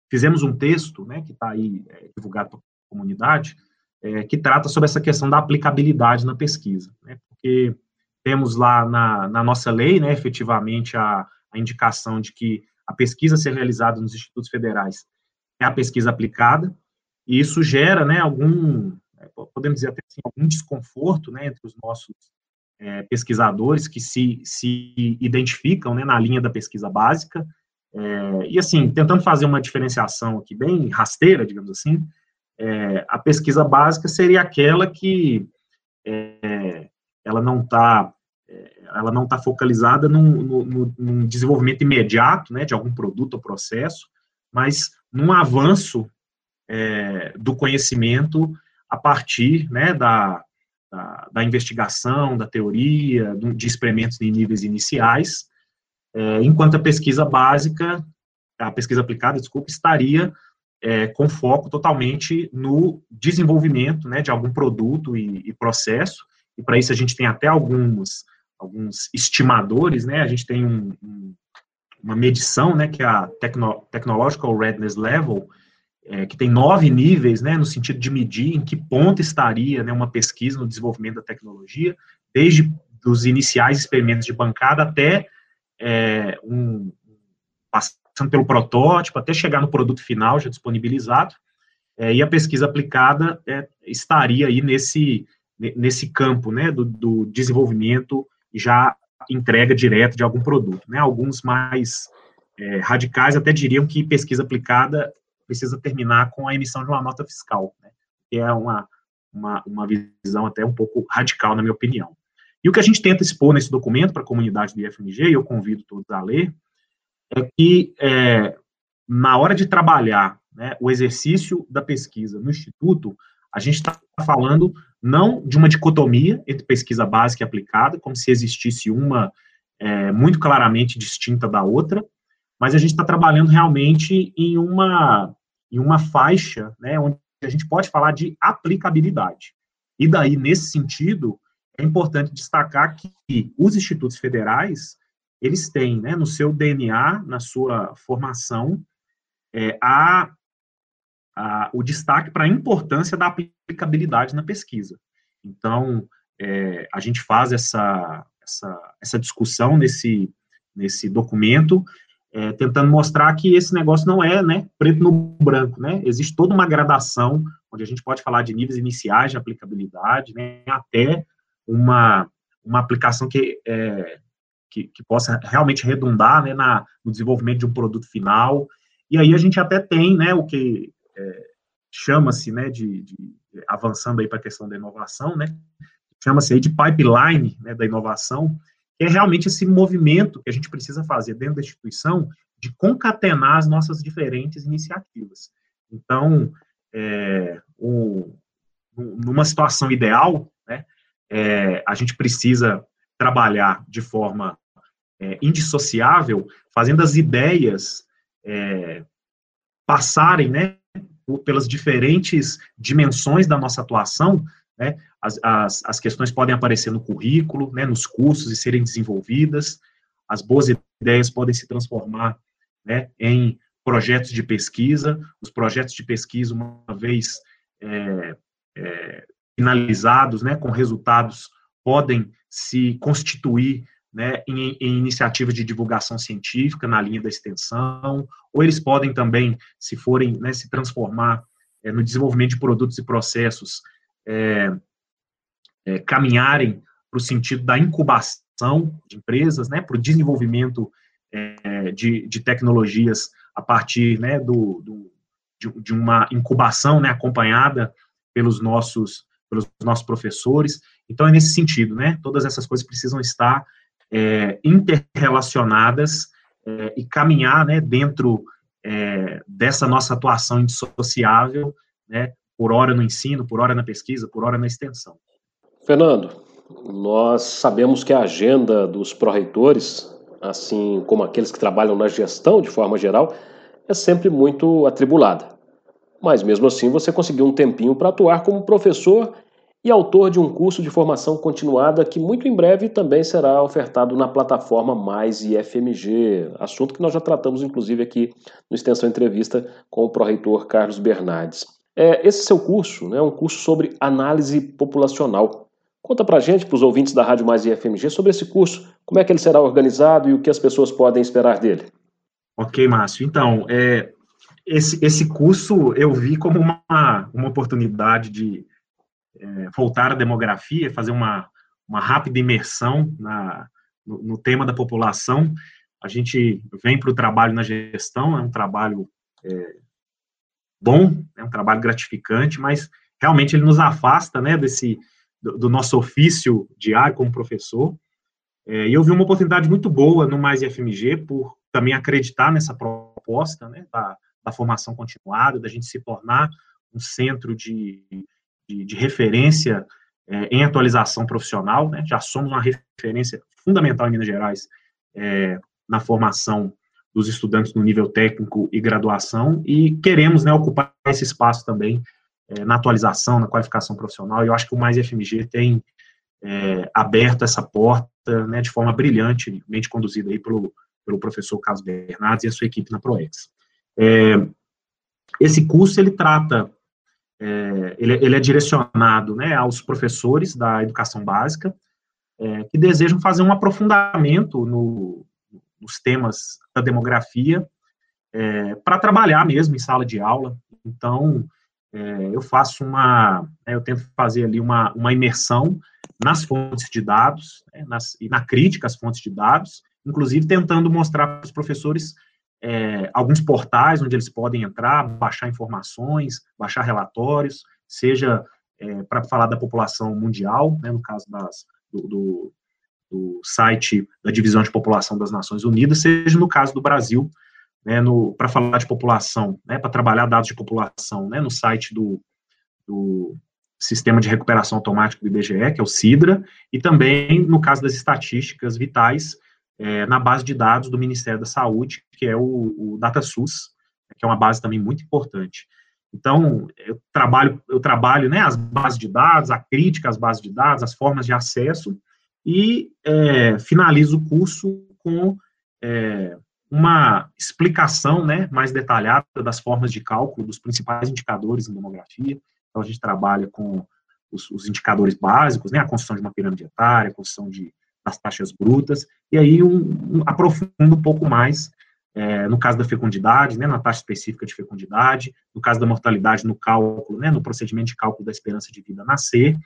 fizemos um texto, né, que está aí é, divulgado para a comunidade, é, que trata sobre essa questão da aplicabilidade na pesquisa, né, porque temos lá na, na nossa lei, né, efetivamente, a, a indicação de que a pesquisa ser realizada nos institutos federais é a pesquisa aplicada, e isso gera, né, algum, é, podemos dizer até assim, algum desconforto, né, entre os nossos é, pesquisadores que se, se identificam né, na linha da pesquisa básica, é, e assim, tentando fazer uma diferenciação aqui bem rasteira, digamos assim, é, a pesquisa básica seria aquela que é, ela não está é, ela não está focalizada num, num, num, desenvolvimento imediato, né, de algum produto ou processo, mas num avanço é, do conhecimento a partir, né, da, da, da investigação, da teoria, de experimentos em níveis iniciais, é, enquanto a pesquisa básica, a pesquisa aplicada, desculpa, estaria é, com foco totalmente no desenvolvimento né, de algum produto e, e processo, e para isso a gente tem até alguns, alguns estimadores, né, a gente tem um, um, uma medição, né, que é a Techno Technological Readiness Level, é, que tem nove níveis, né, no sentido de medir em que ponto estaria né, uma pesquisa no desenvolvimento da tecnologia, desde os iniciais experimentos de bancada até é, um, passando pelo protótipo, até chegar no produto final já disponibilizado, é, e a pesquisa aplicada é, estaria aí nesse, nesse campo, né, do, do desenvolvimento já entrega direta de algum produto, né, alguns mais é, radicais até diriam que pesquisa aplicada precisa terminar com a emissão de uma nota fiscal, né, que é uma, uma, uma visão até um pouco radical, na minha opinião. E o que a gente tenta expor nesse documento para a comunidade do IFMG, e eu convido todos a ler, é que é, na hora de trabalhar né, o exercício da pesquisa no Instituto, a gente está falando não de uma dicotomia entre pesquisa básica e aplicada, como se existisse uma é, muito claramente distinta da outra, mas a gente está trabalhando realmente em uma em uma faixa, né, onde a gente pode falar de aplicabilidade. E daí, nesse sentido, é importante destacar que os institutos federais, eles têm, né, no seu DNA, na sua formação, é, a a, o destaque para a importância da aplicabilidade na pesquisa. Então, é, a gente faz essa, essa, essa discussão nesse, nesse documento, é, tentando mostrar que esse negócio não é né, preto no branco, né? Existe toda uma gradação, onde a gente pode falar de níveis iniciais de aplicabilidade, né, até uma, uma aplicação que, é, que, que, possa realmente redundar né, na, no desenvolvimento de um produto final. E aí a gente até tem né, o que é, chama-se né, de, de, avançando aí para a questão da inovação, né, chama-se de pipeline né, da inovação, que é realmente esse movimento que a gente precisa fazer dentro da instituição de concatenar as nossas diferentes iniciativas. Então, é, o, numa situação ideal, né, é, a gente precisa trabalhar de forma é, indissociável, fazendo as ideias é, passarem né, pelas diferentes dimensões da nossa atuação, né, as, as, as questões podem aparecer no currículo, né, nos cursos e serem desenvolvidas, as boas ideias podem se transformar né, em projetos de pesquisa, os projetos de pesquisa, uma vez é, é, finalizados, né, com resultados, podem se constituir né, em, em iniciativas de divulgação científica na linha da extensão, ou eles podem também, se forem, né, se transformar é, no desenvolvimento de produtos e processos, é, é, caminharem para o sentido da incubação de empresas, né, para o desenvolvimento é, de, de, tecnologias a partir né, do, do de, de, uma incubação né, acompanhada pelos nossos, pelos nossos professores. Então, é nesse sentido, né, todas essas coisas precisam estar é, interrelacionadas é, e caminhar né, dentro é, dessa nossa atuação indissociável, né, por hora no ensino, por hora na pesquisa, por hora na extensão. Fernando, nós sabemos que a agenda dos pró-reitores, assim como aqueles que trabalham na gestão de forma geral, é sempre muito atribulada. Mas mesmo assim você conseguiu um tempinho para atuar como professor e autor de um curso de formação continuada que muito em breve também será ofertado na plataforma Mais IFMG, assunto que nós já tratamos inclusive aqui no Extensão Entrevista com o pró-reitor Carlos Bernardes. É, esse seu curso né, é um curso sobre análise populacional. Conta pra gente, para os ouvintes da Rádio Mais IFMG, sobre esse curso, como é que ele será organizado e o que as pessoas podem esperar dele. Ok, Márcio. Então, é, esse, esse curso eu vi como uma, uma oportunidade de é, voltar à demografia, fazer uma, uma rápida imersão na, no, no tema da população. A gente vem para o trabalho na gestão, é um trabalho é, bom, é um trabalho gratificante, mas realmente ele nos afasta né, desse, do, do nosso ofício diário como professor. É, e eu vi uma oportunidade muito boa no Mais IFMG por também acreditar nessa proposta né, da, da formação continuada, da gente se tornar um centro de, de, de referência é, em atualização profissional, né, já somos uma referência fundamental em Minas Gerais é, na formação dos estudantes no nível técnico e graduação, e queremos né, ocupar esse espaço também é, na atualização, na qualificação profissional, e eu acho que o Mais FMG tem é, aberto essa porta né, de forma brilhantemente conduzida aí pelo, pelo professor Carlos Bernardes e a sua equipe na ProEx. É, esse curso, ele trata, é, ele, ele, é direcionado né, aos professores da educação básica, é, que desejam fazer um aprofundamento no, nos temas da demografia, é, para trabalhar mesmo em sala de aula. Então, é, eu faço uma, né, eu tento fazer ali uma, uma imersão nas fontes de dados né, nas, e na crítica às fontes de dados, inclusive tentando mostrar para os professores é, alguns portais onde eles podem entrar, baixar informações, baixar relatórios, seja é, para falar da população mundial, né, no caso das, do, do, do, site da Divisão de População das Nações Unidas, seja no caso do Brasil, né, para falar de população, né, para trabalhar dados de população, né, no site do, do Sistema de Recuperação Automático do IBGE, que é o CIDRA, e também no caso das estatísticas vitais, é, na base de dados do Ministério da Saúde, que é o, o DataSUS, que é uma base também muito importante. Então, eu trabalho, eu trabalho né, as bases de dados, a crítica às bases de dados, as formas de acesso, e é, finalizo o curso com é, uma explicação né, mais detalhada das formas de cálculo dos principais indicadores em demografia. Então, a gente trabalha com os, os indicadores básicos, né, a construção de uma pirâmide etária, a construção de, das taxas brutas, e aí um, um, aprofunda um pouco mais é, no caso da fecundidade, né, na taxa específica de fecundidade, no caso da mortalidade, no cálculo, né, no procedimento de cálculo da esperança de vida nascer,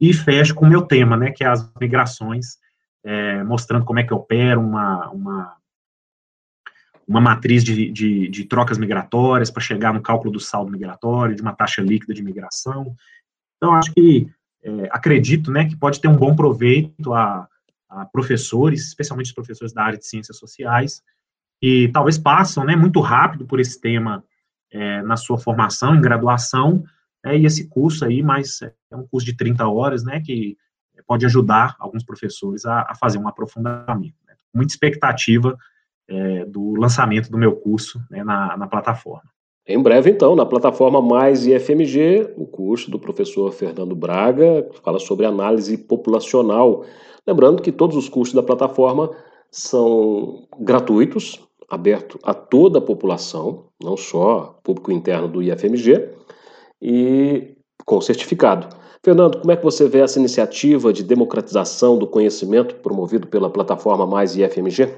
e fecho com o meu tema, né, que é as migrações, é, mostrando como é que opera uma, uma, uma matriz de, de, de trocas migratórias para chegar no cálculo do saldo migratório, de uma taxa líquida de migração. Então, acho que, é, acredito, né, que pode ter um bom proveito a, a professores, especialmente os professores da área de ciências sociais, que talvez passam né, muito rápido por esse tema é, na sua formação, em graduação, é, e esse curso aí, mas é um curso de 30 horas, né, que pode ajudar alguns professores a, a fazer um aprofundamento. Né. Muita expectativa é, do lançamento do meu curso né, na, na plataforma. Em breve, então, na plataforma Mais IFMG, o curso do professor Fernando Braga fala sobre análise populacional. Lembrando que todos os cursos da plataforma são gratuitos, aberto a toda a população, não só público interno do IFMG, e com certificado. Fernando, como é que você vê essa iniciativa de democratização do conhecimento promovido pela plataforma Mais IFMG?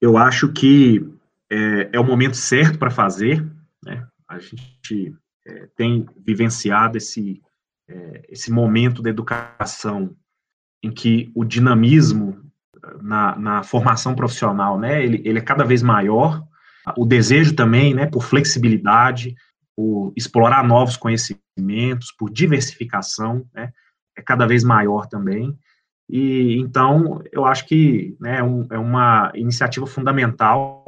Eu acho que é, é o momento certo para fazer. Né? A gente é, tem vivenciado esse, é, esse momento da educação em que o dinamismo na, na formação profissional, né, ele, ele é cada vez maior, o desejo também, né, por flexibilidade, por explorar novos conhecimentos, por diversificação, né, é cada vez maior também, e então eu acho que né, um, é uma iniciativa fundamental,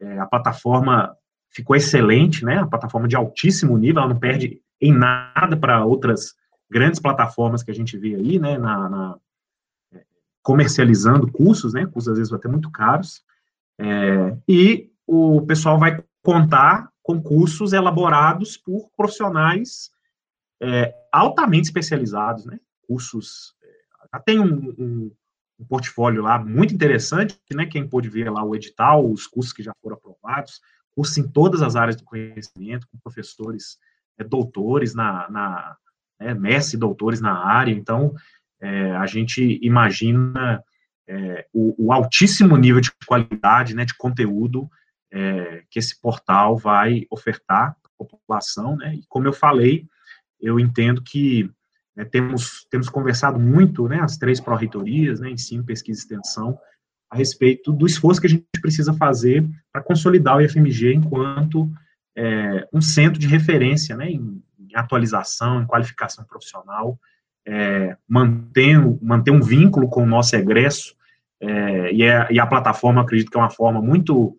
é, a plataforma ficou excelente, né, a plataforma de altíssimo nível, ela não perde em nada para outras grandes plataformas que a gente vê aí, né, na, na comercializando cursos, né, cursos às vezes até muito caros, é, e o pessoal vai contar com cursos elaborados por profissionais é, altamente especializados, né, cursos, é, tem um, um, um, portfólio lá muito interessante, né, quem pôde ver lá o edital, os cursos que já foram aprovados, cursos em todas as áreas do conhecimento, com professores é, doutores na, na né, mestre doutores na área, então, é, a gente imagina é, o, o, altíssimo nível de qualidade, né, de conteúdo é, que esse portal vai ofertar a população, né, e como eu falei, eu entendo que né, temos, temos conversado muito, né, as três pró-reitorias, né, ensino, pesquisa e extensão, a respeito do esforço que a gente precisa fazer para consolidar o IFMG enquanto é, um centro de referência, né, em, em atualização, em qualificação profissional, é, manter, manter um vínculo com o nosso egresso, é, e, é, e, a plataforma, acredito que é uma forma muito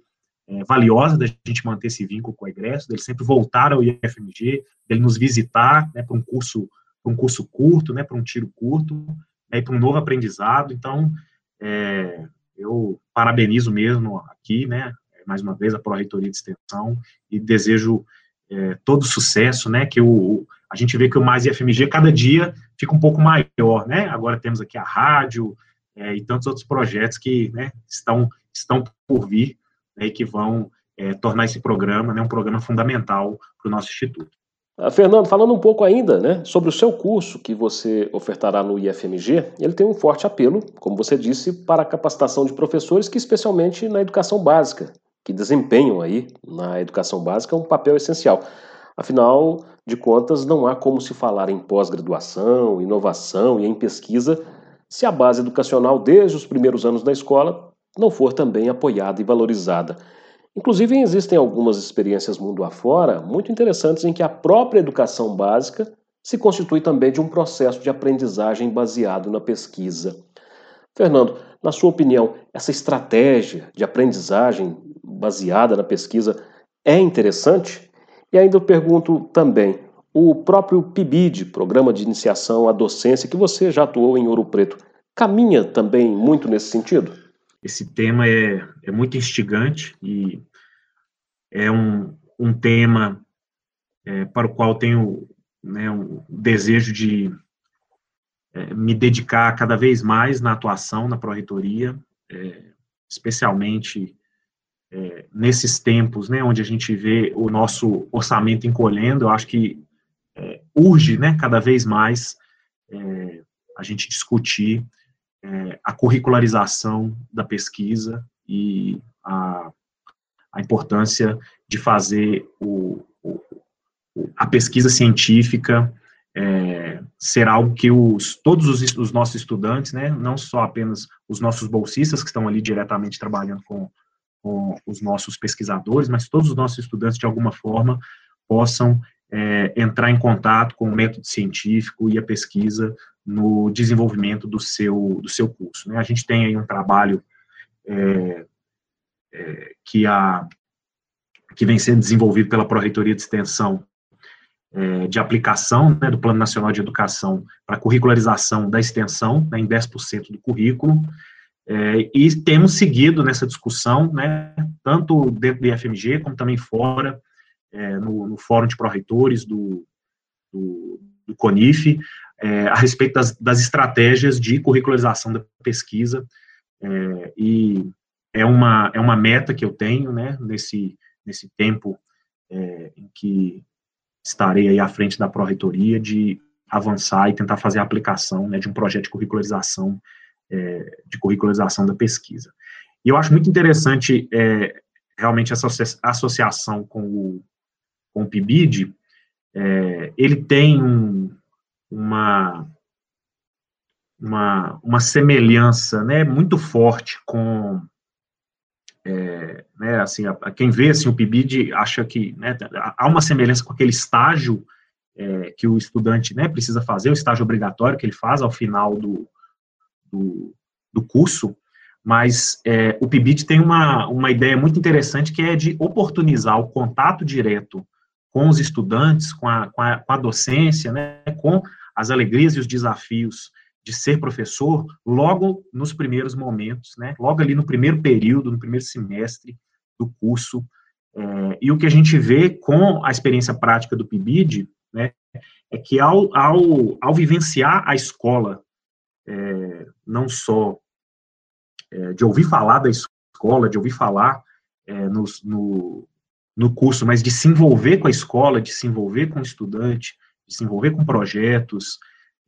é, valiosa da gente manter esse vínculo com o egresso, dele sempre voltar ao IFMG, dele nos visitar né, para um curso um curso curto, né, para um tiro curto, né, para um novo aprendizado. Então, é, eu parabenizo mesmo aqui, né, mais uma vez, a Pró-Reitoria de Extensão e desejo é, todo sucesso, né, que o, a gente vê que o Mais IFMG cada dia fica um pouco maior, né? Agora temos aqui a rádio é, e tantos outros projetos que né, estão, estão por vir né, e que vão é, tornar esse programa né, um programa fundamental para o nosso instituto. Ah, Fernando, falando um pouco ainda né, sobre o seu curso que você ofertará no IFMG, ele tem um forte apelo, como você disse, para a capacitação de professores, que especialmente na educação básica, que desempenham aí na educação básica um papel essencial. Afinal de contas, não há como se falar em pós-graduação, inovação e em pesquisa se a base educacional desde os primeiros anos da escola não for também apoiada e valorizada. Inclusive, existem algumas experiências mundo afora muito interessantes em que a própria educação básica se constitui também de um processo de aprendizagem baseado na pesquisa. Fernando, na sua opinião, essa estratégia de aprendizagem baseada na pesquisa é interessante? E ainda eu pergunto também, o próprio PIBID, Programa de Iniciação à Docência, que você já atuou em Ouro Preto, caminha também muito nesse sentido? Esse tema é, é muito instigante e é um, um tema é, para o qual tenho né, um desejo de é, me dedicar cada vez mais na atuação na Pró-Reitoria, é, especialmente é, nesses tempos, né, onde a gente vê o nosso orçamento encolhendo, eu acho que é, urge, né, cada vez mais é, a gente discutir é, a curricularização da pesquisa e a, a importância de fazer o, o, a pesquisa científica é, ser algo que os, todos os, os, nossos estudantes, né, não só apenas os nossos bolsistas que estão ali diretamente trabalhando com, com os nossos pesquisadores, mas todos os nossos estudantes, de alguma forma, possam é, entrar em contato com o método científico e a pesquisa no desenvolvimento do seu, do seu curso. Né? A gente tem aí um trabalho é, é, que, a, que vem sendo desenvolvido pela Pró-Reitoria de Extensão é, de aplicação né, do Plano Nacional de Educação para curricularização da extensão, né, em 10% do currículo, é, e temos seguido nessa discussão, né, tanto dentro do IFMG, como também fora, é, no, no, Fórum de Pró-Reitores do, do, do, CONIF, é, a respeito das, das, estratégias de curricularização da pesquisa, é, e é uma, é uma meta que eu tenho, né, nesse, nesse tempo é, em que estarei aí à frente da Pró-Reitoria de avançar e tentar fazer a aplicação né, de um projeto de curricularização, é, de curricularização da pesquisa. E eu acho muito interessante é, realmente essa associação com o, com o PIBID, é, ele tem um, uma, uma, uma semelhança né, muito forte com é, né, assim, a, a quem vê assim, o PIBID acha que né, há uma semelhança com aquele estágio é, que o estudante né, precisa fazer, o estágio obrigatório que ele faz ao final do, do, do curso, mas é, o PIBID tem uma, uma ideia muito interessante que é de oportunizar o contato direto com os estudantes, com a, com a, com a docência, né, com as alegrias e os desafios de ser professor logo nos primeiros momentos, né, logo ali no primeiro período, no primeiro semestre do curso. É, e o que a gente vê com a experiência prática do PIBID, né, é que ao, ao, ao vivenciar a escola, é, não só é, de ouvir falar da escola, de ouvir falar é, no, no, curso, mas de se envolver com a escola, de se envolver com o estudante, de se envolver com projetos,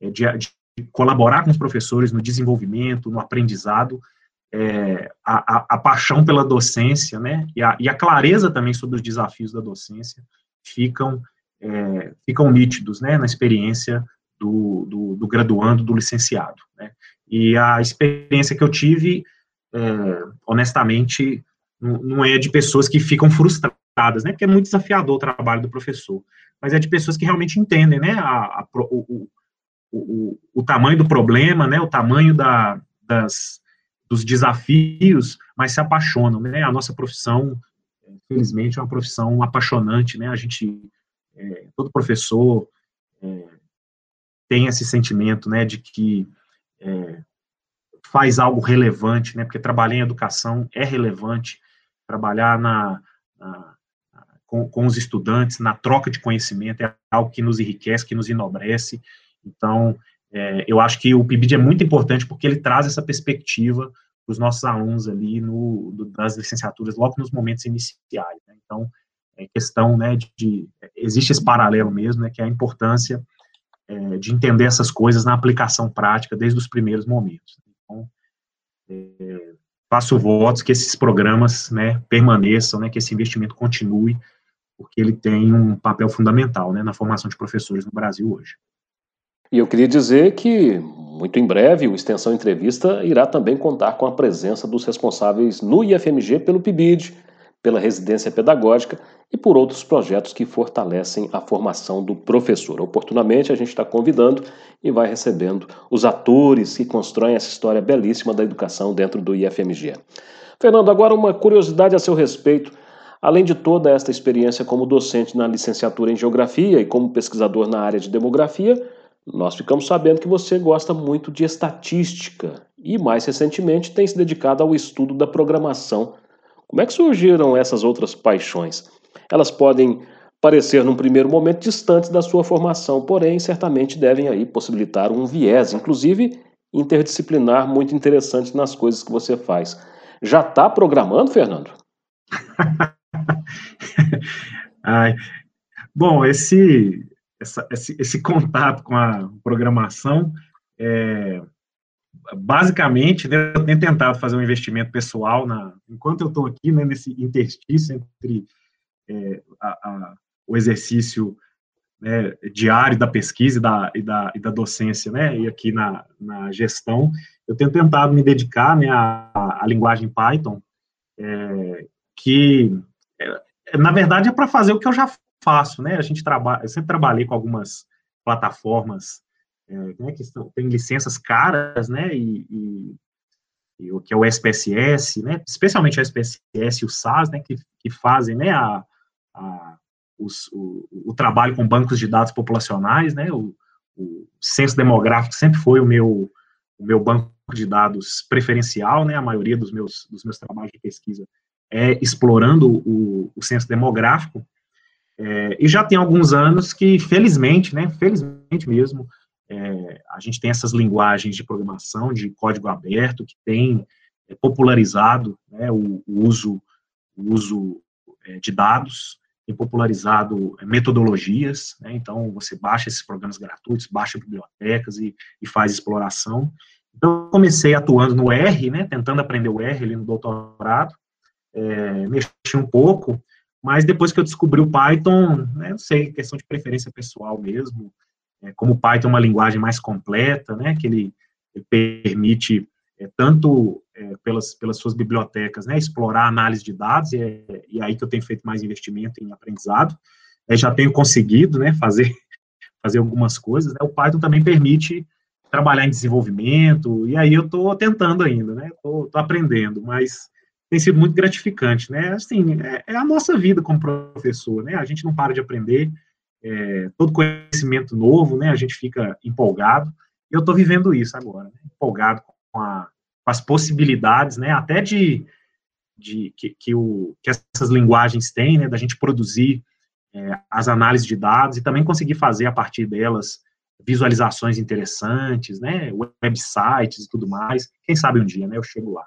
é, de, de colaborar com os professores no desenvolvimento, no aprendizado, é, a, a, a, paixão pela docência, né, e a, e a, clareza também sobre os desafios da docência ficam, é, ficam nítidos, né, na experiência do, do, do graduando, do licenciado, né, e a experiência que eu tive, é, honestamente, não é de pessoas que ficam frustradas, né, porque é muito desafiador o trabalho do professor, mas é de pessoas que realmente entendem, né, a, a o, o, o, tamanho do problema, né, o tamanho da, das, dos desafios, mas se apaixonam, né, a nossa profissão, felizmente, é uma profissão apaixonante, né, a gente, é, todo professor é, tem esse sentimento, né, de que é, faz algo relevante, né, porque trabalhar em educação é relevante, trabalhar na, na com, com, os estudantes, na troca de conhecimento, é algo que nos enriquece, que nos enobrece, então, é, eu acho que o PIBID é muito importante porque ele traz essa perspectiva para os nossos alunos ali no, do, das licenciaturas, logo nos momentos iniciais. Né? Então, é questão, né, de, de, existe esse paralelo mesmo, né, que é a importância é, de entender essas coisas na aplicação prática desde os primeiros momentos. Então, é, faço votos que esses programas, né, permaneçam, né, que esse investimento continue, porque ele tem um papel fundamental, né, na formação de professores no Brasil hoje. E eu queria dizer que, muito em breve, o Extensão Entrevista irá também contar com a presença dos responsáveis no IFMG pelo PIBID, pela residência pedagógica e por outros projetos que fortalecem a formação do professor. Oportunamente, a gente está convidando e vai recebendo os atores que constroem essa história belíssima da educação dentro do IFMG. Fernando, agora uma curiosidade a seu respeito. Além de toda esta experiência como docente na licenciatura em Geografia e como pesquisador na área de Demografia, nós ficamos sabendo que você gosta muito de estatística e, mais recentemente, tem se dedicado ao estudo da programação. Como é que surgiram essas outras paixões? Elas podem parecer, num primeiro momento, distantes da sua formação, porém, certamente devem aí possibilitar um viés, inclusive interdisciplinar, muito interessante nas coisas que você faz. Já está programando, Fernando? Ai, bom, esse, essa, esse, esse, contato com a programação, é, basicamente, né, eu tenho tentado fazer um investimento pessoal, na, enquanto eu estou aqui, né, nesse interstício entre é, a, a, o exercício né, diário da pesquisa e da, e da, e da docência, né, e aqui na, na gestão, eu tenho tentado me dedicar né, à, à linguagem Python, é, que, na verdade, é para fazer o que eu já faço, né, a gente trabalha, eu sempre trabalhei com algumas plataformas é, né, que estão, tem licenças caras, né, e, e, e, o que é o SPSS, né, especialmente o SPSS e o SAS, né, que, que fazem, né, a, a os, o, o, trabalho com bancos de dados populacionais, né, o, o censo demográfico sempre foi o meu, o meu banco de dados preferencial, né, a maioria dos meus, dos meus trabalhos de pesquisa é explorando o, o censo demográfico, é, e já tem alguns anos que, felizmente, né, felizmente mesmo, é, a gente tem essas linguagens de programação, de código aberto, que tem é, popularizado né, o, o, uso, o uso é, de dados, tem popularizado metodologias, né, então você baixa esses programas gratuitos, baixa bibliotecas e, e faz exploração. Então, comecei atuando no R, né, tentando aprender o R ali no doutorado, é, mexi um pouco, mas depois que eu descobri o Python, né, não sei, questão de preferência pessoal mesmo, é, como o Python é uma linguagem mais completa, né, que ele, ele permite é, tanto é, pelas, pelas suas bibliotecas, né, explorar análise de dados, e é, e é aí que eu tenho feito mais investimento em aprendizado, eu já tenho conseguido, né, fazer, fazer algumas coisas, né, o Python também permite trabalhar em desenvolvimento, e aí eu estou tentando ainda, né, estou aprendendo, mas tem sido muito gratificante, né, assim, é, é, a nossa vida como professor, né, a gente não para de aprender, é, todo conhecimento novo, né, a gente fica empolgado, e eu estou vivendo isso agora, né, empolgado com, a, com, as possibilidades, né, até de, de que, que, o, que essas linguagens têm, né, da gente produzir é, as análises de dados e também conseguir fazer a partir delas visualizações interessantes, né, websites e tudo mais. Quem sabe um dia, né, eu chego lá.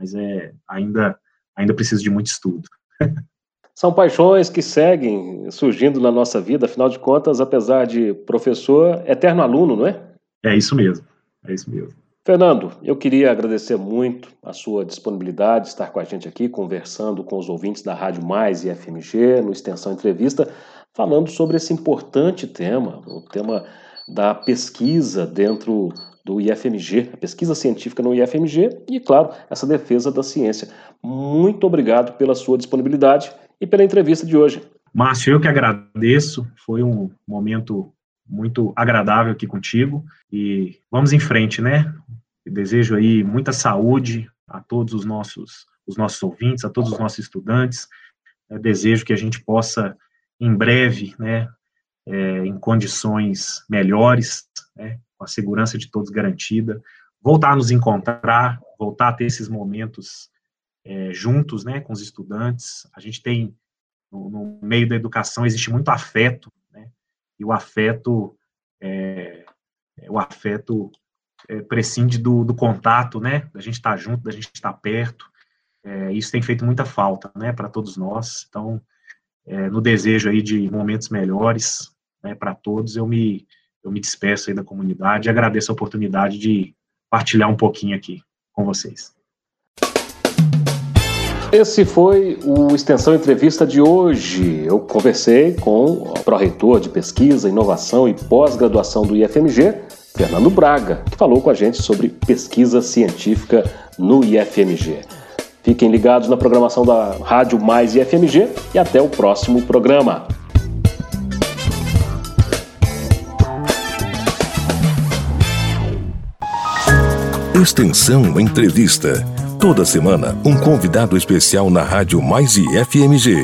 Mas é ainda ainda preciso de muito estudo. São paixões que seguem surgindo na nossa vida, afinal de contas, apesar de professor, eterno aluno, não é? É isso mesmo, é isso mesmo. Fernando, eu queria agradecer muito a sua disponibilidade de estar com a gente aqui, conversando com os ouvintes da Rádio Mais e FMG, no Extensão Entrevista, falando sobre esse importante tema, o tema da pesquisa dentro do IFMG, a pesquisa científica no IFMG e, claro, essa defesa da ciência. Muito obrigado pela sua disponibilidade e pela entrevista de hoje. Márcio, eu que agradeço, foi um momento muito agradável aqui contigo e vamos em frente, né? desejo aí muita saúde a todos os nossos, os nossos ouvintes, a todos os nossos estudantes. Eu desejo que a gente possa, em breve, né, é, em condições melhores, né, com a segurança de todos garantida, voltar a nos encontrar, voltar a ter esses momentos é, juntos, né, com os estudantes. A gente tem, no, no, meio da educação, existe muito afeto, né, e o afeto, é, o afeto é, prescinde do, do, contato, né, da gente estar tá junto, da gente estar tá perto, é, isso tem feito muita falta, né, para todos nós, então, é, no desejo aí de momentos melhores, né, para todos, eu me, eu me despeço aí da comunidade e agradeço a oportunidade de partilhar um pouquinho aqui com vocês. Esse foi o Extensão Entrevista de hoje. Eu conversei com o pró-reitor de Pesquisa, Inovação e Pós-Graduação do IFMG, Fernando Braga, que falou com a gente sobre pesquisa científica no IFMG. Fiquem ligados na programação da Rádio Mais IFMG e até o próximo programa. Extensão Entrevista. Toda semana, um convidado especial na Rádio Mais e FMG.